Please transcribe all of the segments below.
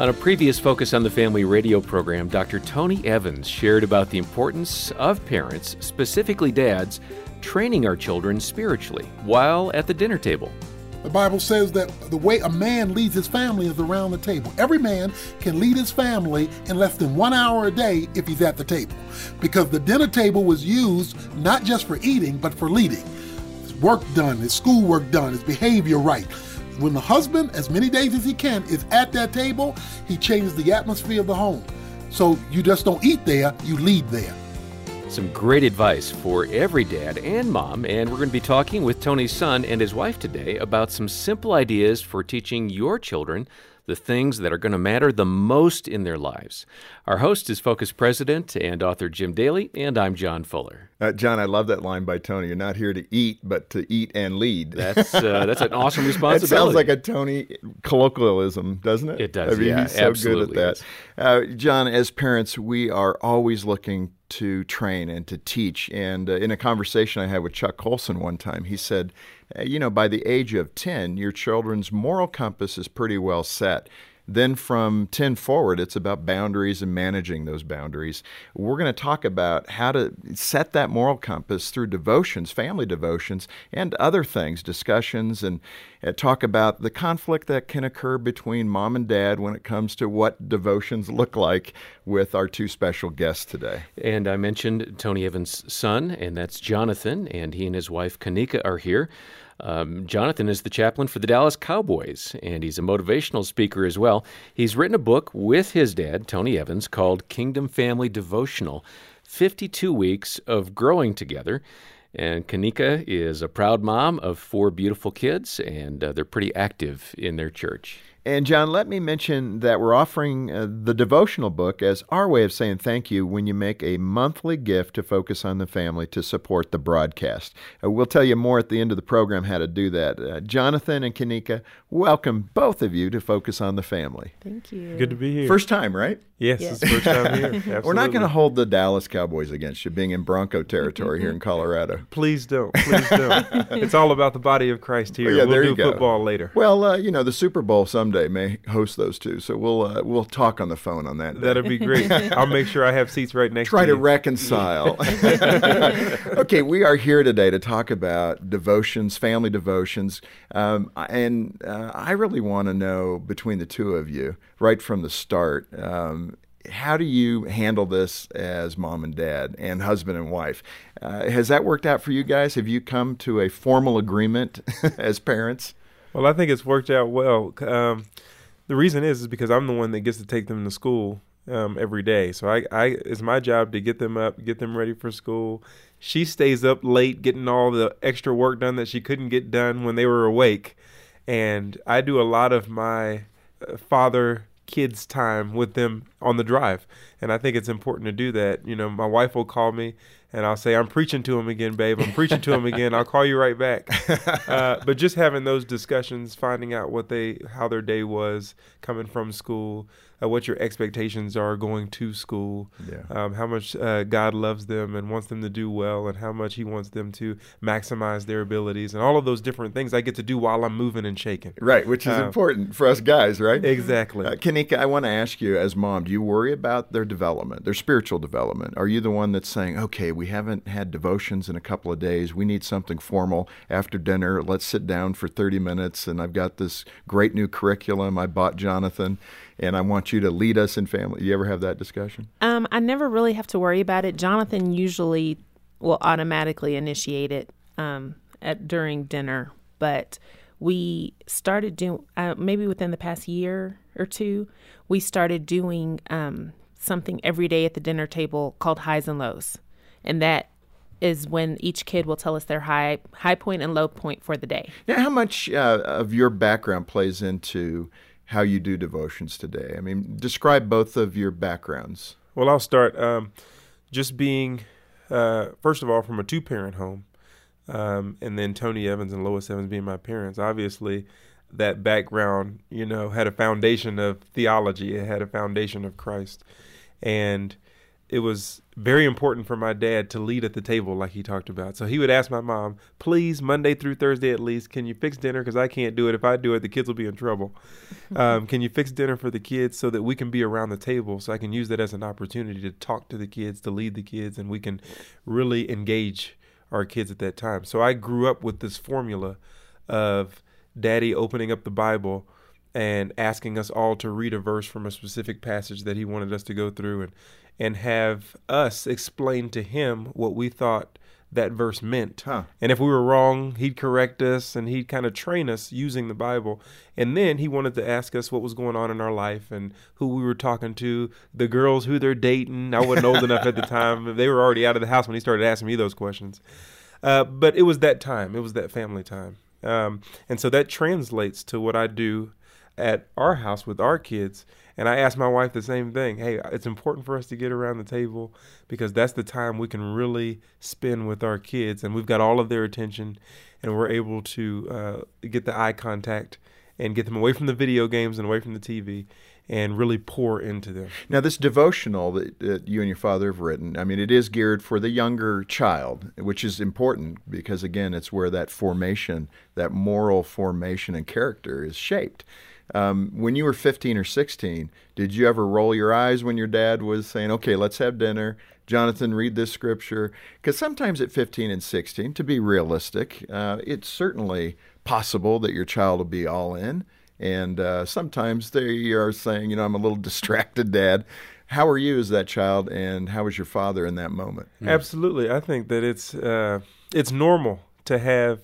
On a previous Focus on the Family radio program, Dr. Tony Evans shared about the importance of parents, specifically dads, training our children spiritually while at the dinner table. The Bible says that the way a man leads his family is around the table. Every man can lead his family in less than one hour a day if he's at the table. Because the dinner table was used not just for eating, but for leading. His work done, his schoolwork done, his behavior right. When the husband, as many days as he can, is at that table, he changes the atmosphere of the home. So you just don't eat there, you lead there. Some great advice for every dad and mom, and we're going to be talking with Tony's son and his wife today about some simple ideas for teaching your children the things that are going to matter the most in their lives. Our host is Focus President and author Jim Daly, and I'm John Fuller. Uh, John, I love that line by Tony. You're not here to eat, but to eat and lead. That's uh, that's an awesome responsibility. that sounds like a Tony colloquialism, doesn't it? It does. I mean, yeah, he's so absolutely good at that. Uh, John, as parents, we are always looking to train and to teach. And uh, in a conversation I had with Chuck Colson one time, he said, Uh, you know, by the age of 10, your children's moral compass is pretty well set. Then from 10 forward, it's about boundaries and managing those boundaries. We're going to talk about how to set that moral compass through devotions, family devotions, and other things, discussions, and uh, talk about the conflict that can occur between mom and dad when it comes to what devotions look like with our two special guests today. And I mentioned Tony Evans' son, and that's Jonathan, and he and his wife Kanika are here. Um, Jonathan is the chaplain for the Dallas Cowboys, and he's a motivational speaker as well. He's written a book with his dad, Tony Evans, called Kingdom Family Devotional 52 Weeks of Growing Together. And Kanika is a proud mom of four beautiful kids, and uh, they're pretty active in their church. And John, let me mention that we're offering uh, the devotional book as our way of saying thank you when you make a monthly gift to Focus on the Family to support the broadcast. Uh, we'll tell you more at the end of the program how to do that. Uh, Jonathan and Kanika, welcome both of you to Focus on the Family. Thank you. Good to be here. First time, right? Yes, Yes. it's the first time here. Absolutely. We're not going to hold the Dallas Cowboys against you being in Bronco territory here in Colorado. Please don't. Please don't. it's all about the body of Christ here. Oh, yeah, we'll there do you go. football later. Well, uh, you know, the Super Bowl someday may host those two, so we'll uh, we'll talk on the phone on that. day. That'd be great. I'll make sure I have seats right next to you. try to to reconcile. okay, we are here today to talk about devotions, family devotions, um, and uh, I really want to know between the two of you, right from the start, um, how do you handle this as mom and dad and husband and wife? Uh, has that worked out for you guys? Have you come to a formal agreement as parents? Well, I think it's worked out well. Um, the reason is is because I'm the one that gets to take them to school um, every day. So I, I, it's my job to get them up, get them ready for school. She stays up late getting all the extra work done that she couldn't get done when they were awake, and I do a lot of my uh, father kids time with them on the drive. And i think it's important to do that. You know my wife will call me and i'll say i'm preaching to him again babe. I'm preaching to him again. I'll call you right back. Uh, but just having those discussions finding out what they how their day was coming from school uh, what your expectations are going to school Yeah. um, how much uh, god loves them and wants them to do well and how much he wants them to maximize their abilities and all of those different things i get to do while i'm moving and shaking. Right, which is Uh, important for us guys, right? exactly. Uh, Kanika, I want to ask you, as mom, you worry about their development, their spiritual development? Are you the one that's saying, okay, we haven't had devotions in a couple of days. We need something formal after dinner. Let's sit down for 30 minutes, and I've got this great new curriculum I bought Jonathan, and I want you to lead us in family. You ever have that discussion? Um, I never really have to worry about it. Jonathan usually will automatically initiate it um, at during dinner, but we started doing uh, maybe within the past year or two, we started doing um, something every day at the dinner table called highs and lows, and that is when each kid will tell us their high high point and low point for the day. Now, how much uh, of your background plays into how you do devotions today? I mean, describe both of your backgrounds. Well, I'll start um, just being, uh, first of all, from a two parent home, um, and then Tony Evans and Lois Evans being my parents. Obviously, that background, you know, had a foundation of theology, it had a foundation of Christ. And it was very important for my dad to lead at the table, like he talked about. So he would ask my mom, "Please, Monday through Thursday at least, can you fix dinner? Because I can't do it. If I do it, the kids will be in trouble. Um, can you fix dinner for the kids so that we can be around the table? So I can use that as an opportunity to talk to the kids, to lead the kids, and we can really engage our kids at that time. So I grew up with this formula of Daddy opening up the Bible." and asking us all to read a verse from a specific passage that he wanted us to go through and and have us explain to him what we thought that verse meant. Huh. And if we were wrong, he'd correct us and he'd kind of train us using the Bible. And then he wanted to ask us what was going on in our life and who we were talking to, the girls who they're dating. I wasn't old enough at the time. They were already out of the house when he started asking me those questions. Uh, but it was that time, it was that family time. Um, and so that translates to what I do at our house with our kids. And I asked my wife the same thing. Hey, it's important for us to get around the table because that's the time we can really spend with our kids, and we've got all of their attention, and we're able to uh, get the eye contact and get them away from the video games and away from the TV and really pour into them. Now, this devotional that, that, you and your father have written, I mean, it is geared for the younger child, which is important because, again, it's where that formation, that moral formation and character is shaped. Um, when you were 15 or 16, did you ever roll your eyes when your dad was saying, okay, let's have dinner? Jonathan, read this scripture? Because sometimes at 15 and 16, to be realistic, uh, it's certainly possible that your child will be all in. And uh, sometimes they are saying, you know, I'm a little distracted, dad. How are you as that child, and how was your father in that moment? Absolutely, I think that it's uh, it's normal to have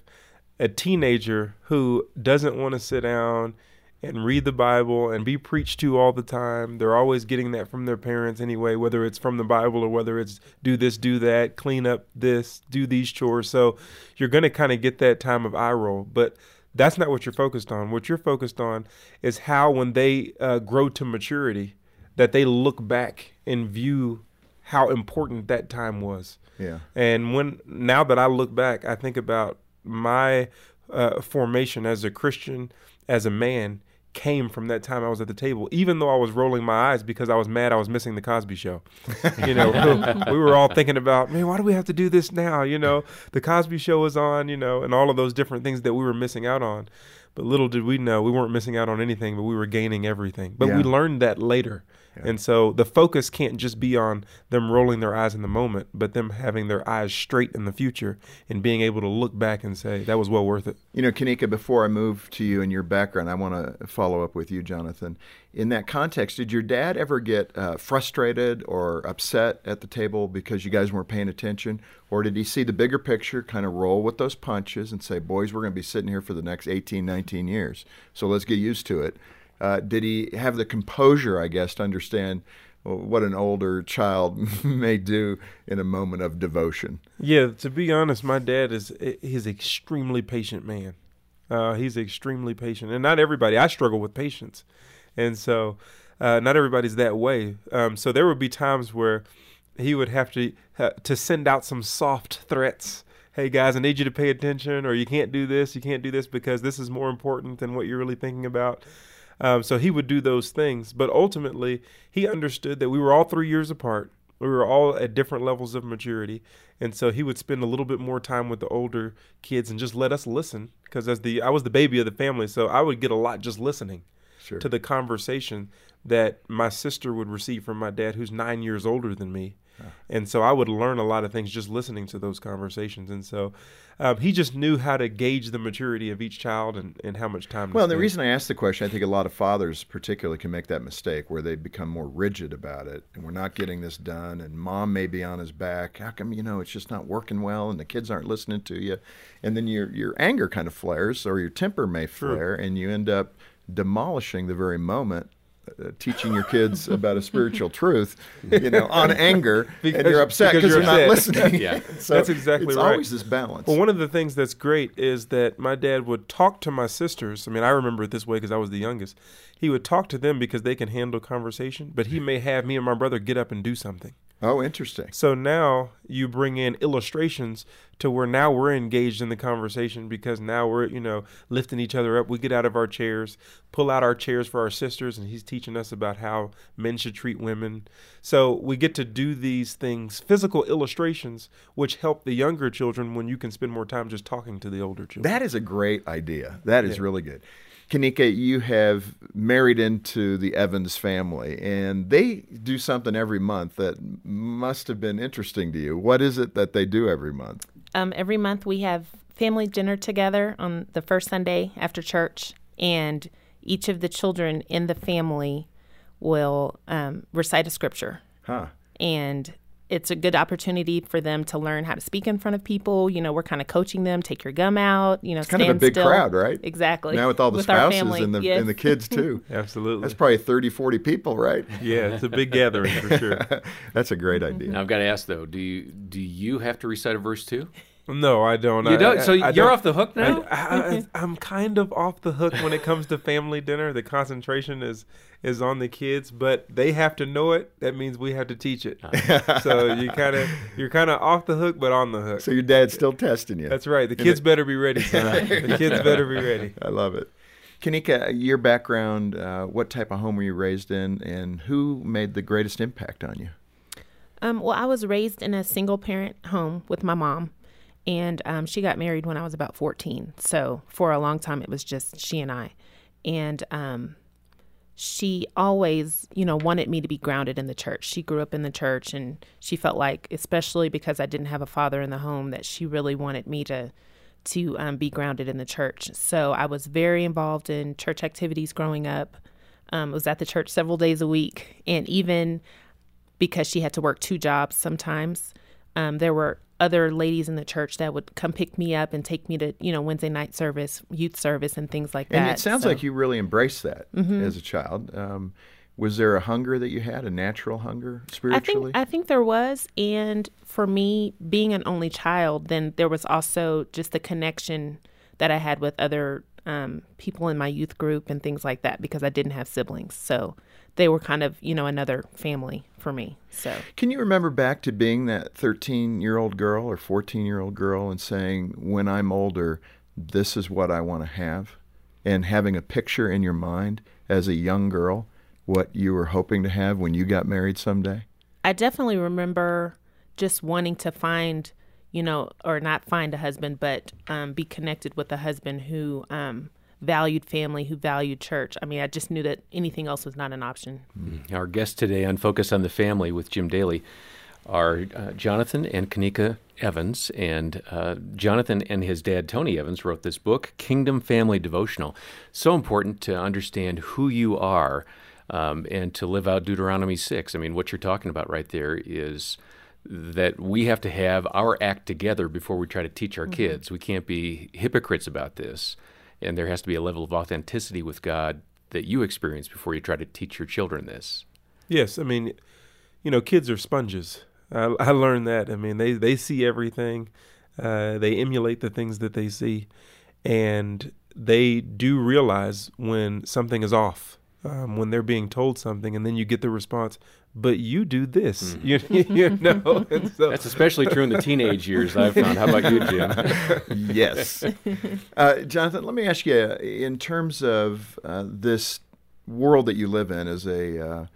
a teenager who doesn't want to sit down and read the Bible and be preached to all the time. They're always getting that from their parents anyway, whether it's from the Bible or whether it's do this, do that, clean up this, do these chores. So you're going to kind of get that time of eye roll. But that's not what you're focused on. What you're focused on is how, when they uh, grow to maturity, that they look back and view how important that time was. Yeah. And when now that I look back, I think about my uh, formation as a Christian, as a man, came from that time I was at the table, even though I was rolling my eyes because I was mad I was missing the Cosby show. You know, we were all thinking about, man, why do we have to do this now? You know, the Cosby show was on, you know, and all of those different things that we were missing out on. But little did we know we weren't missing out on anything, but we were gaining everything. But Yeah. we learned that later. And so the focus can't just be on them rolling their eyes in the moment, but them having their eyes straight in the future and being able to look back and say, that was well worth it. You know, Kanika, before I move to you and your background, I want to follow up with you, Jonathan. In that context, did your dad ever get uh, frustrated or upset at the table because you guys weren't paying attention? Or did he see the bigger picture, kind of roll with those punches and say, boys, we're going to be sitting here for the next 18, 19 years, so let's get used to it? Uh, did he have the composure, I guess, to understand what an older child may do in a moment of devotion? Yeah, to be honest, my dad is he's an extremely patient man. Uh, he's extremely patient, and not everybody. I struggle with patience, and so uh, not everybody's that way. Um, so there would be times where he would have to uh, to send out some soft threats. Hey guys, I need you to pay attention, or you can't do this, you can't do this because this is more important than what you're really thinking about. Um, so he would do those things, but ultimately he understood that we were all three years apart. We were all at different levels of maturity, and so he would spend a little bit more time with the older kids and just let us listen. Because as the I was the baby of the family, so I would get a lot just listening Sure. to the conversation that my sister would receive from my dad, who's nine years older than me. And so I would learn a lot of things just listening to those conversations. And so um, he just knew how to gauge the maturity of each child and, and how much time. to Well, and the reason I asked the question, I think a lot of fathers, particularly, can make that mistake where they become more rigid about it, and we're not getting this done, and mom may be on his back. How come you know it's just not working well, and the kids aren't listening to you, and then your your anger kind of flares, or your temper may flare, and you end up demolishing the very moment. Uh, teaching your kids about a spiritual truth, you know, on anger, and Because- you're upset because because you're you're not listening. Yeah. so That's exactly it's right. always this balance. Well, one of the things that's great is that my dad would talk to my sisters. I mean, I remember it this way because I was the youngest. He would talk to them because they can handle conversation, but he may have me and my brother get up and do something. Oh, interesting. So now you bring in illustrations to where now we're engaged in the conversation because now we're, you know, lifting each other up. We get out of our chairs, pull out our chairs for our sisters, and he's teaching us about how men should treat women. So we get to do these things, physical illustrations, which help the younger children when you can spend more time just talking to the older children. That is a great idea. That is Yeah. really good. Kanika, you have married into the Evans family, and they do something every month that must have been interesting to you. What is it that they do every month? Um, every month we have family dinner together on the first Sunday after church, and each of the children in the family will um, recite a scripture. Huh. And it's a good opportunity for them to learn how to speak in front of people. You know, we're kind of coaching them, take your gum out, you know, It's kind of a big still. crowd, right? Exactly. Now with all the our spouses and the yes. and the kids too. Absolutely. That's probably 30, 40 people, right? yeah, it's a big gathering for sure. That's a great mm-hmm. idea. Now I've got to ask though, do you do you have to recite a verse too? No, I don't. You I- don't. I- So I you're don't- off the hook now. I, I, I'm kind of off the hook when it comes to family dinner. The concentration is is on the kids, but they have to know it. That means we have to teach it. so you kind of you're kind of off the hook, but on the hook. So your dad's still testing you. That's right. The kids better be ready. The kids better be ready. I love it. Kanika, your background, uh, what type of home were you raised in, and who made the greatest impact on you? Um, well, I was raised in a single parent home with my mom, and um, she got married when I was about 14. So for a long time, it was just she and I. And um, she always, you know, wanted me to be grounded in the church. She grew up in the church, and she felt like, especially because I didn't have a father in the home, that she really wanted me to to um, be grounded in the church. So I was very involved in church activities growing up. Um, was at the church several days a week, and even because she had to work two jobs sometimes. Um, there were other ladies in the church that would come pick me up and take me to, you know, Wednesday night service, youth service, and things like that. And it sounds So- like you really embraced that as a child. Um, was there a hunger that you had, a natural hunger I spiritually? think I think there was, and for me, being an only child, then there was also just the connection that I had with other um, people in my youth group and things like that because I didn't have siblings, so they were kind of you know another family for me. So Can you remember back to being that 13 year old girl or 14 year old girl and saying, when I'm older, this is what I want to have? And having a picture in your mind as a young girl, what you were hoping to have when you got married someday? I definitely remember just wanting to find, you know, or not find a husband, but um, be connected with a husband who um, valued family, who valued church. I mean, I just knew that anything else was not an option. Our guests today on Focus on the Family with Jim Daly are uh, Jonathan and Kanika Evans. And uh, Jonathan and his dad, Tony Evans, wrote this book, Kingdom Family Devotional. So important to understand who you are um, and to live out Deuteronomy 6. I mean, what you're talking about right there is that we have to have our act together before we try to teach our kids. We can't be hypocrites about this. And there has to be a level of authenticity with God that you experience before you try to teach your children this. Yes, I mean, you know, kids are sponges. I, I learned that. I mean, they they see everything. Uh, they emulate the things that they see, and they do realize when something is off. Um, when they're being told something, and then you get the response, "But you do this," you, you know. And so, That's especially true in the teenage years, I've found. How about you, Jim? yes. Uh, Jonathan, let me ask you in terms of uh, this world that you live in as a, uh,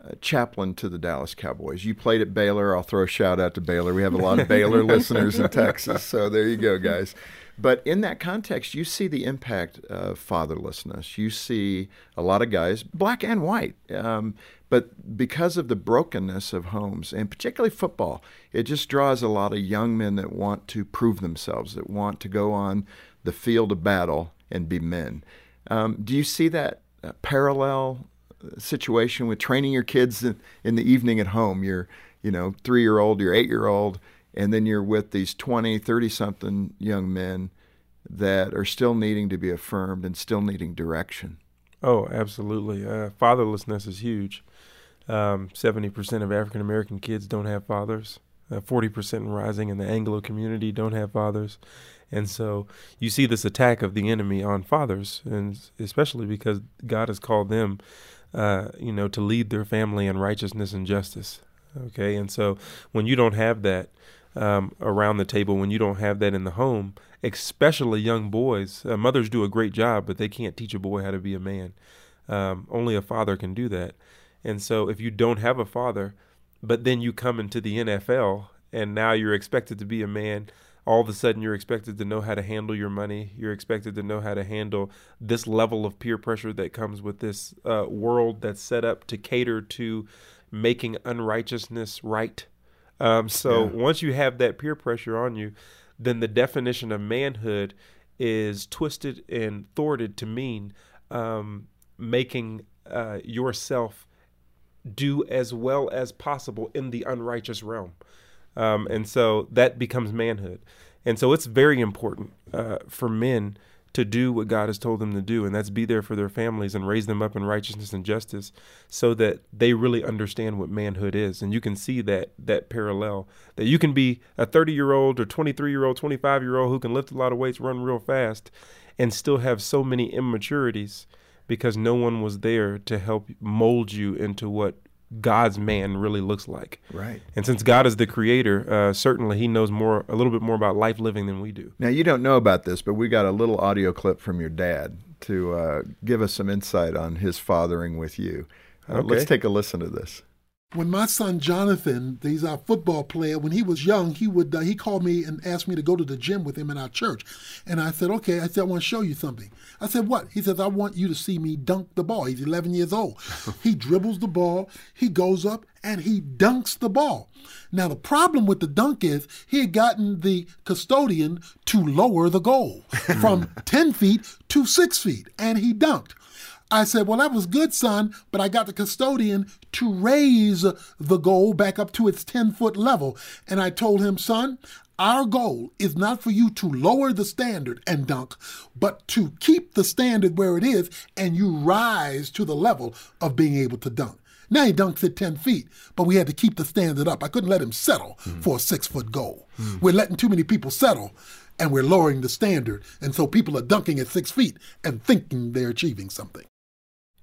a chaplain to the Dallas Cowboys. You played at Baylor. I'll throw a shout out to Baylor. We have a lot of Baylor listeners in Texas. So there you go, guys. But in that context, you see the impact of fatherlessness. You see a lot of guys, black and white, um, but because of the brokenness of homes, and particularly football, it just draws a lot of young men that want to prove themselves, that want to go on the field of battle and be men. Um, do you see that uh, parallel uh, situation with training your kids in, in the evening at home? Your, you know, three-year-old, your eight-year-old, and then you're with these 20, 30-something young men that are still needing to be affirmed and still needing direction. oh, absolutely. Uh, fatherlessness is huge. Um, Seventy percent of African American kids don't have fathers. Uh, Forty percent rising in the Anglo community don't have fathers, and so you see this attack of the enemy on fathers, and especially because God has called them, uh, you know, to lead their family in righteousness and justice. Okay, and so when you don't have that um, around the table, when you don't have that in the home, especially young boys, uh, mothers do a great job, but they can't teach a boy how to be a man. Um, only a father can do that. And so if you don't have a father, but then you come into the NFL and now you're expected to be a man, all of a sudden you're expected to know how to handle your money. You're expected to know how to handle this level of peer pressure that comes with this uh, world that's set up to cater to making unrighteousness right. Um, so yeah. once you have that peer pressure on you, then the definition of manhood is twisted and thwarted to mean um, making uh, yourself do as well as possible in the unrighteous realm. Um, and so that becomes manhood. And so it's very important uh, for men to do what God has told them to do, and that's be there for their families and raise them up in righteousness and justice so that they really understand what manhood is. And you can see that that parallel that you can be a 30 year old or 23 year old, 25 year old who can lift a lot of weights, run real fast, and still have so many immaturities because no one was there to help mold you into what God's man really looks like. Right. And since God is the creator, uh, certainly He knows more, a little bit more about life living than we do. Now you don't know about this, but we got a little audio clip from your dad to uh, give us some insight on his fathering with you. Uh, okay. Let's take a listen to this. When my son Jonathan, he's our football player, when he was young, he would uh, he called me and asked me to go to the gym with him in our church, and I said, okay. I said, I want to show you something. I said, what? He says, I want you to see me dunk the ball. He's 11 years old. he dribbles the ball, he goes up and he dunks the ball. Now the problem with the dunk is he had gotten the custodian to lower the goal from 10 feet to six feet, and he dunked. I said, Well, that was good, son, but I got the custodian to raise the goal back up to its 10 foot level. And I told him, Son, our goal is not for you to lower the standard and dunk, but to keep the standard where it is and you rise to the level of being able to dunk. Now he dunks at 10 feet, but we had to keep the standard up. I couldn't let him settle mm. for a six foot goal. Mm. We're letting too many people settle and we're lowering the standard. And so people are dunking at six feet and thinking they're achieving something.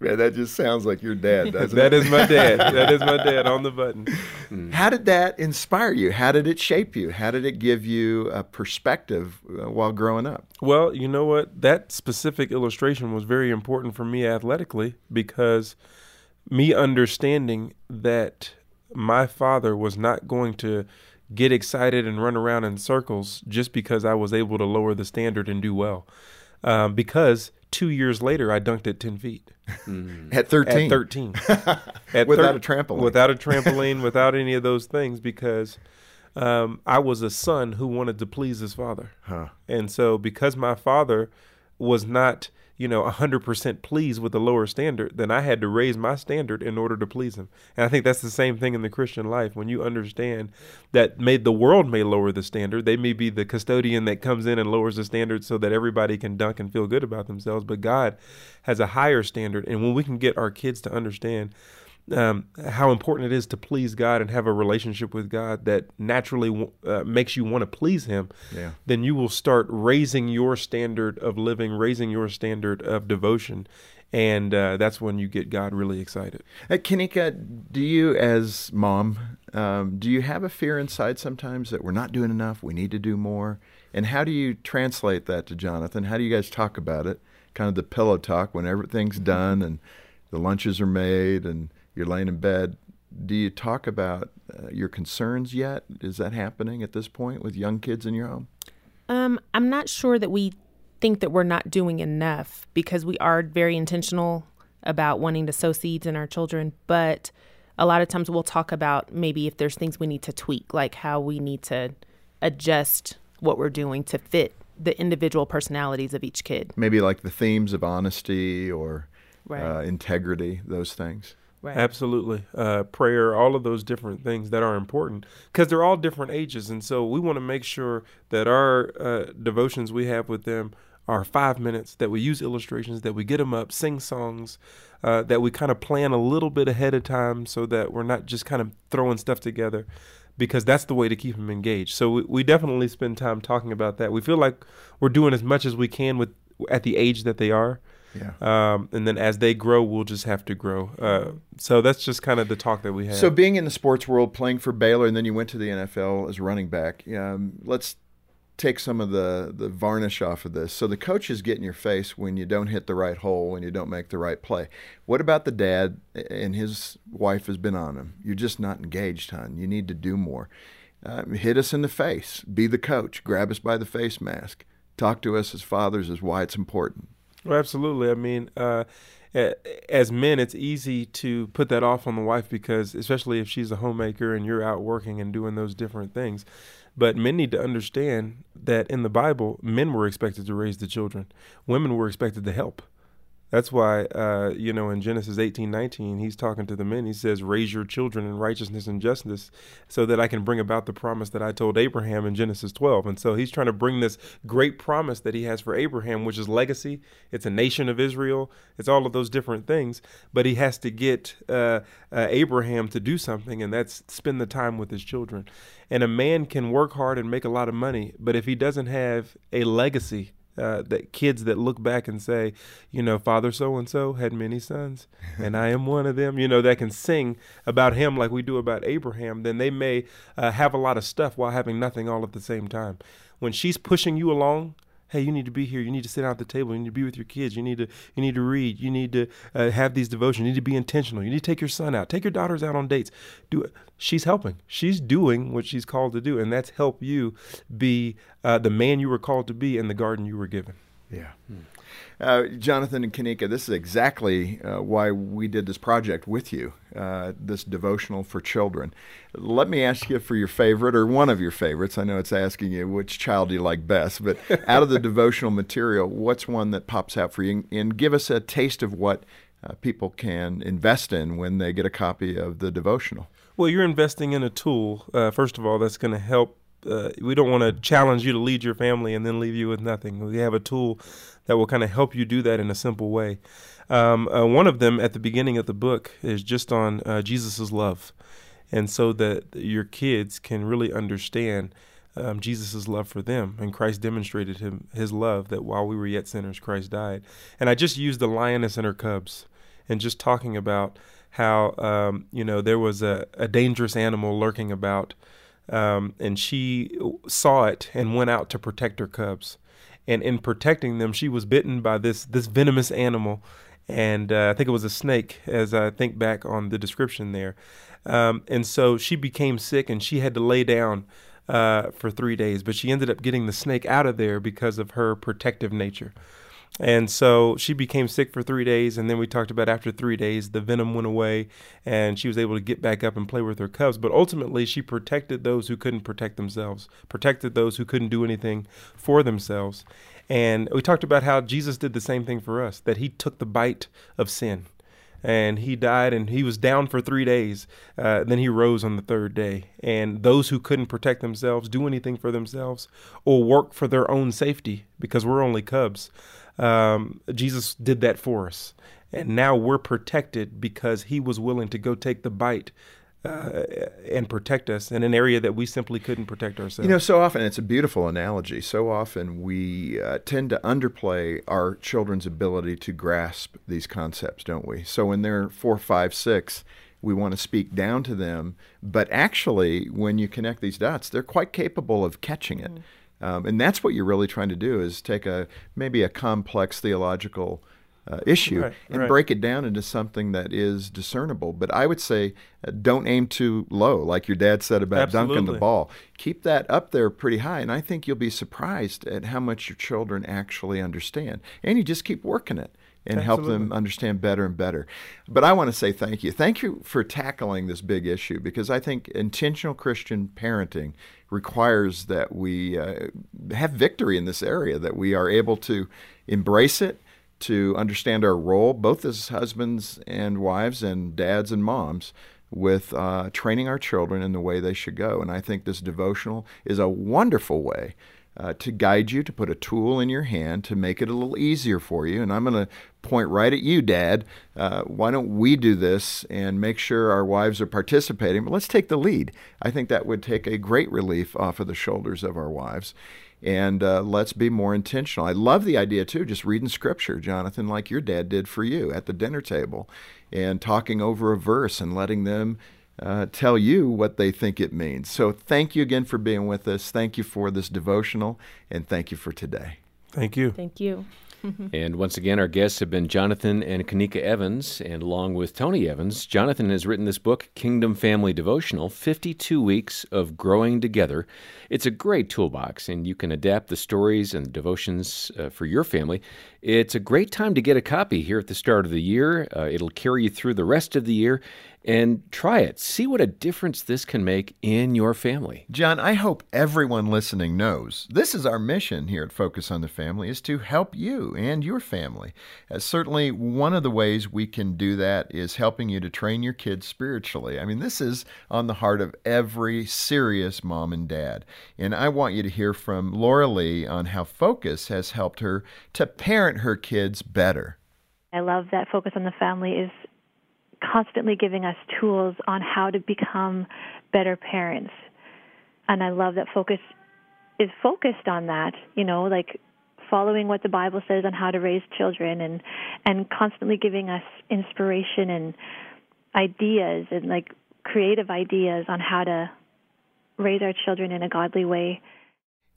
Man, that just sounds like your dad, doesn't That it? my dad. That is my dad on the button. Mm. How did that inspire you? How did it shape you? How did it give you a perspective uh, while growing up? Well, you know what? That specific illustration was very important for me athletically because me understanding that my father was not going to get excited and run around in circles just because I was able to lower the standard and do well. Um, because two years later, I dunked at 10 feet. Mm. At 13. At 13. At without thir- a trampoline. Without a trampoline, without any of those things, because um, I was a son who wanted to please his father. Huh. And so, because my father was not you know, 100% pleased with the lower standard, then I had to raise my standard in order to please him. And I think that's the same thing in the Christian life. When you understand that may, the world may lower the standard, they may be the custodian that comes in and lowers the standard so that everybody can dunk and feel good about themselves. But God has a higher standard. And when we can get our kids to understand um, how important it is to please God and have a relationship with God that naturally uh, makes you want to please Him, yeah. then you will start raising your standard of living, raising your standard of devotion. And uh, that's when you get God really excited. Uh, Kanika, do you, as mom, um, do you have a fear inside sometimes that we're not doing enough, we need to do more? And how do you translate that to Jonathan? How do you guys talk about it? Kind of the pillow talk when everything's done and the lunches are made and you're laying in bed. Do you talk about uh, your concerns yet? Is that happening at this point with young kids in your home? Um, I'm not sure that we think that we're not doing enough because we are very intentional about wanting to sow seeds in our children, but a lot of times we'll talk about maybe if there's things we need to tweak, like how we need to adjust what we're doing to fit the individual personalities of each kid. Maybe like the themes of honesty or right. uh, integrity, those things. Right. Absolutely. Uh, prayer, all of those different things that are important because they're all different ages. And so we want to make sure that our uh, devotions we have with them are five minutes, that we use illustrations, that we get them up, sing songs, uh, that we kind of plan a little bit ahead of time so that we're not just kind of throwing stuff together because that's the way to keep them engaged. So we, we definitely spend time talking about that. We feel like we're doing as much as we can with at the age that they are Yeah. Um, and then as they grow, we'll just have to grow. Uh, so that's just kind of the talk that we have. So being in the sports world, playing for Baylor, and then you went to the NFL as running back. Um, let's take some of the the varnish off of this. So the coaches get in your face when you don't hit the right hole, when you don't make the right play. What about the dad and his wife has been on him? You're just not engaged, hon. You need to do more. Uh, hit us in the face. Be the coach. Grab us by the face mask. Talk to us as fathers is why it's important. Well, absolutely. I mean, uh, as men, it's easy to put that off on the wife because, especially if she's a homemaker and you're out working and doing those different things. But men need to understand that in the Bible, men were expected to raise the children, women were expected to help. That's why, uh, you know, in Genesis 18, 19, he's talking to the men. He says, Raise your children in righteousness and justice so that I can bring about the promise that I told Abraham in Genesis 12. And so he's trying to bring this great promise that he has for Abraham, which is legacy. It's a nation of Israel. It's all of those different things. But he has to get uh, uh, Abraham to do something, and that's spend the time with his children. And a man can work hard and make a lot of money, but if he doesn't have a legacy, uh, that kids that look back and say, you know, Father so and so had many sons, and I am one of them. You know, that can sing about him like we do about Abraham. Then they may uh, have a lot of stuff while having nothing all at the same time. When she's pushing you along, hey, you need to be here. You need to sit down at the table. You need to be with your kids. You need to you need to read. You need to uh, have these devotions. You need to be intentional. You need to take your son out. Take your daughters out on dates. Do it. She's helping. She's doing what she's called to do, and that's help you be uh, the man you were called to be in the garden you were given. Yeah. Hmm. Uh, Jonathan and Kanika, this is exactly uh, why we did this project with you, uh, this devotional for children. Let me ask you for your favorite or one of your favorites. I know it's asking you which child do you like best, but out of the devotional material, what's one that pops out for you? And give us a taste of what uh, people can invest in when they get a copy of the devotional. Well, you're investing in a tool, uh, first of all, that's going to help uh, we don't want to challenge you to lead your family and then leave you with nothing. We have a tool that will kind of help you do that in a simple way. Um, uh, one of them at the beginning of the book is just on uh, Jesus' love, and so that your kids can really understand um, Jesus' love for them. And Christ demonstrated him his love that while we were yet sinners, Christ died. And I just used the lioness and her cubs, and just talking about how um, you know there was a, a dangerous animal lurking about. Um, and she saw it and went out to protect her cubs and in protecting them, she was bitten by this this venomous animal, and uh, I think it was a snake, as I think back on the description there. Um, and so she became sick, and she had to lay down uh, for three days. But she ended up getting the snake out of there because of her protective nature. And so she became sick for three days. And then we talked about after three days, the venom went away and she was able to get back up and play with her cubs. But ultimately, she protected those who couldn't protect themselves, protected those who couldn't do anything for themselves. And we talked about how Jesus did the same thing for us, that he took the bite of sin and he died and he was down for three days. Uh, then he rose on the third day. And those who couldn't protect themselves, do anything for themselves, or work for their own safety, because we're only cubs, um, Jesus did that for us. And now we're protected because he was willing to go take the bite uh, and protect us in an area that we simply couldn't protect ourselves. You know, so often it's a beautiful analogy. So often we uh, tend to underplay our children's ability to grasp these concepts, don't we? So when they're four, five, six, we want to speak down to them. But actually, when you connect these dots, they're quite capable of catching it. Mm. Um, and that's what you're really trying to do is take a maybe a complex theological uh, issue right, and right. break it down into something that is discernible. But I would say uh, don't aim too low, like your dad said about Absolutely. dunking the ball. Keep that up there pretty high, and I think you'll be surprised at how much your children actually understand. And you just keep working it and Absolutely. help them understand better and better. But I want to say thank you. Thank you for tackling this big issue because I think intentional Christian parenting requires that we uh, have victory in this area, that we are able to embrace it, to understand our role, both as husbands and wives and dads and moms, with uh, training our children in the way they should go. And I think this devotional is a wonderful way uh, to guide you, to put a tool in your hand to make it a little easier for you. And I'm going to point right at you, Dad. Uh, why don't we do this and make sure our wives are participating? But let's take the lead. I think that would take a great relief off of the shoulders of our wives. And uh, let's be more intentional. I love the idea, too, just reading scripture, Jonathan, like your dad did for you at the dinner table, and talking over a verse and letting them uh, tell you what they think it means. So thank you again for being with us. Thank you for this devotional, and thank you for today. Thank you. Thank you. And once again, our guests have been Jonathan and Kanika Evans. And along with Tony Evans, Jonathan has written this book, Kingdom Family Devotional 52 Weeks of Growing Together. It's a great toolbox, and you can adapt the stories and devotions uh, for your family. It's a great time to get a copy here at the start of the year. Uh, it'll carry you through the rest of the year and try it. See what a difference this can make in your family. John, I hope everyone listening knows this is our mission here at Focus on the Family is to help you and your family. Uh, certainly, one of the ways we can do that is helping you to train your kids spiritually. I mean, this is on the heart of every serious mom and dad. And I want you to hear from Laura Lee on how Focus has helped her to parent her kids better. I love that Focus on the Family is constantly giving us tools on how to become better parents. And I love that Focus is focused on that, you know, like following what the Bible says on how to raise children and and constantly giving us inspiration and ideas and like creative ideas on how to raise our children in a godly way.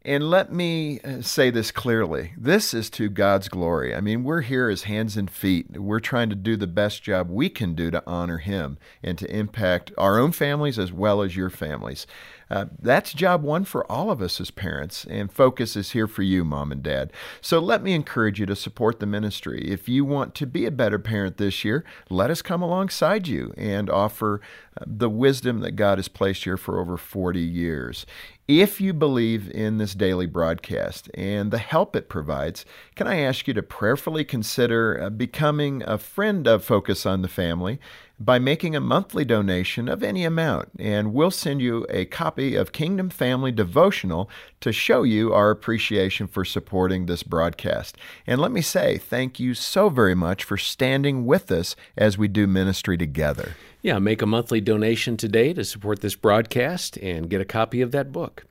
And let me uh, say this clearly. This is to God's glory. I mean, we're here as hands and feet. We're trying to do the best job we can do to honor Him and to impact our own families as well as your families. Uh, that's job one for all of us as parents, and Focus is here for you, mom and dad. So let me encourage you to support the ministry. If you want to be a better parent this year, let us come alongside you and offer uh, the wisdom that God has placed here for over 40 years. If you believe in this daily broadcast and the help it provides, can I ask you to prayerfully consider uh, becoming a friend of Focus on the Family by making a monthly donation of any amount? And we'll send you a copy of Kingdom Family Devotional to show you our appreciation for supporting this broadcast. And let me say, thank you so very much for standing with us as we do ministry together. Yeah, make a monthly donation today to support this broadcast and get a copy of that book.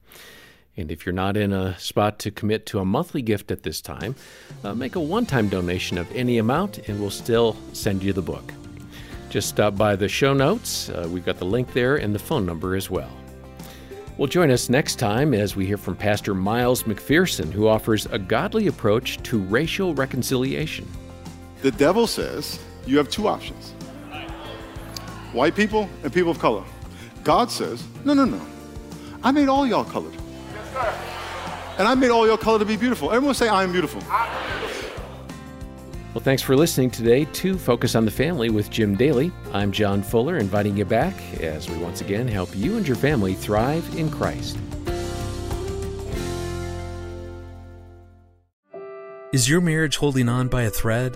And if you're not in a spot to commit to a monthly gift at this time, uh, make a one time donation of any amount and we'll still send you the book. Just stop by the show notes. Uh, we've got the link there and the phone number as well. Well, join us next time as we hear from Pastor Miles McPherson, who offers a godly approach to racial reconciliation. The devil says you have two options white people and people of color. God says, no, no, no. I made all y'all colored. And I made all y'all color to be beautiful. Everyone say, I am beautiful. Well, thanks for listening today to Focus on the Family with Jim Daly. I'm John Fuller, inviting you back as we once again help you and your family thrive in Christ. Is your marriage holding on by a thread?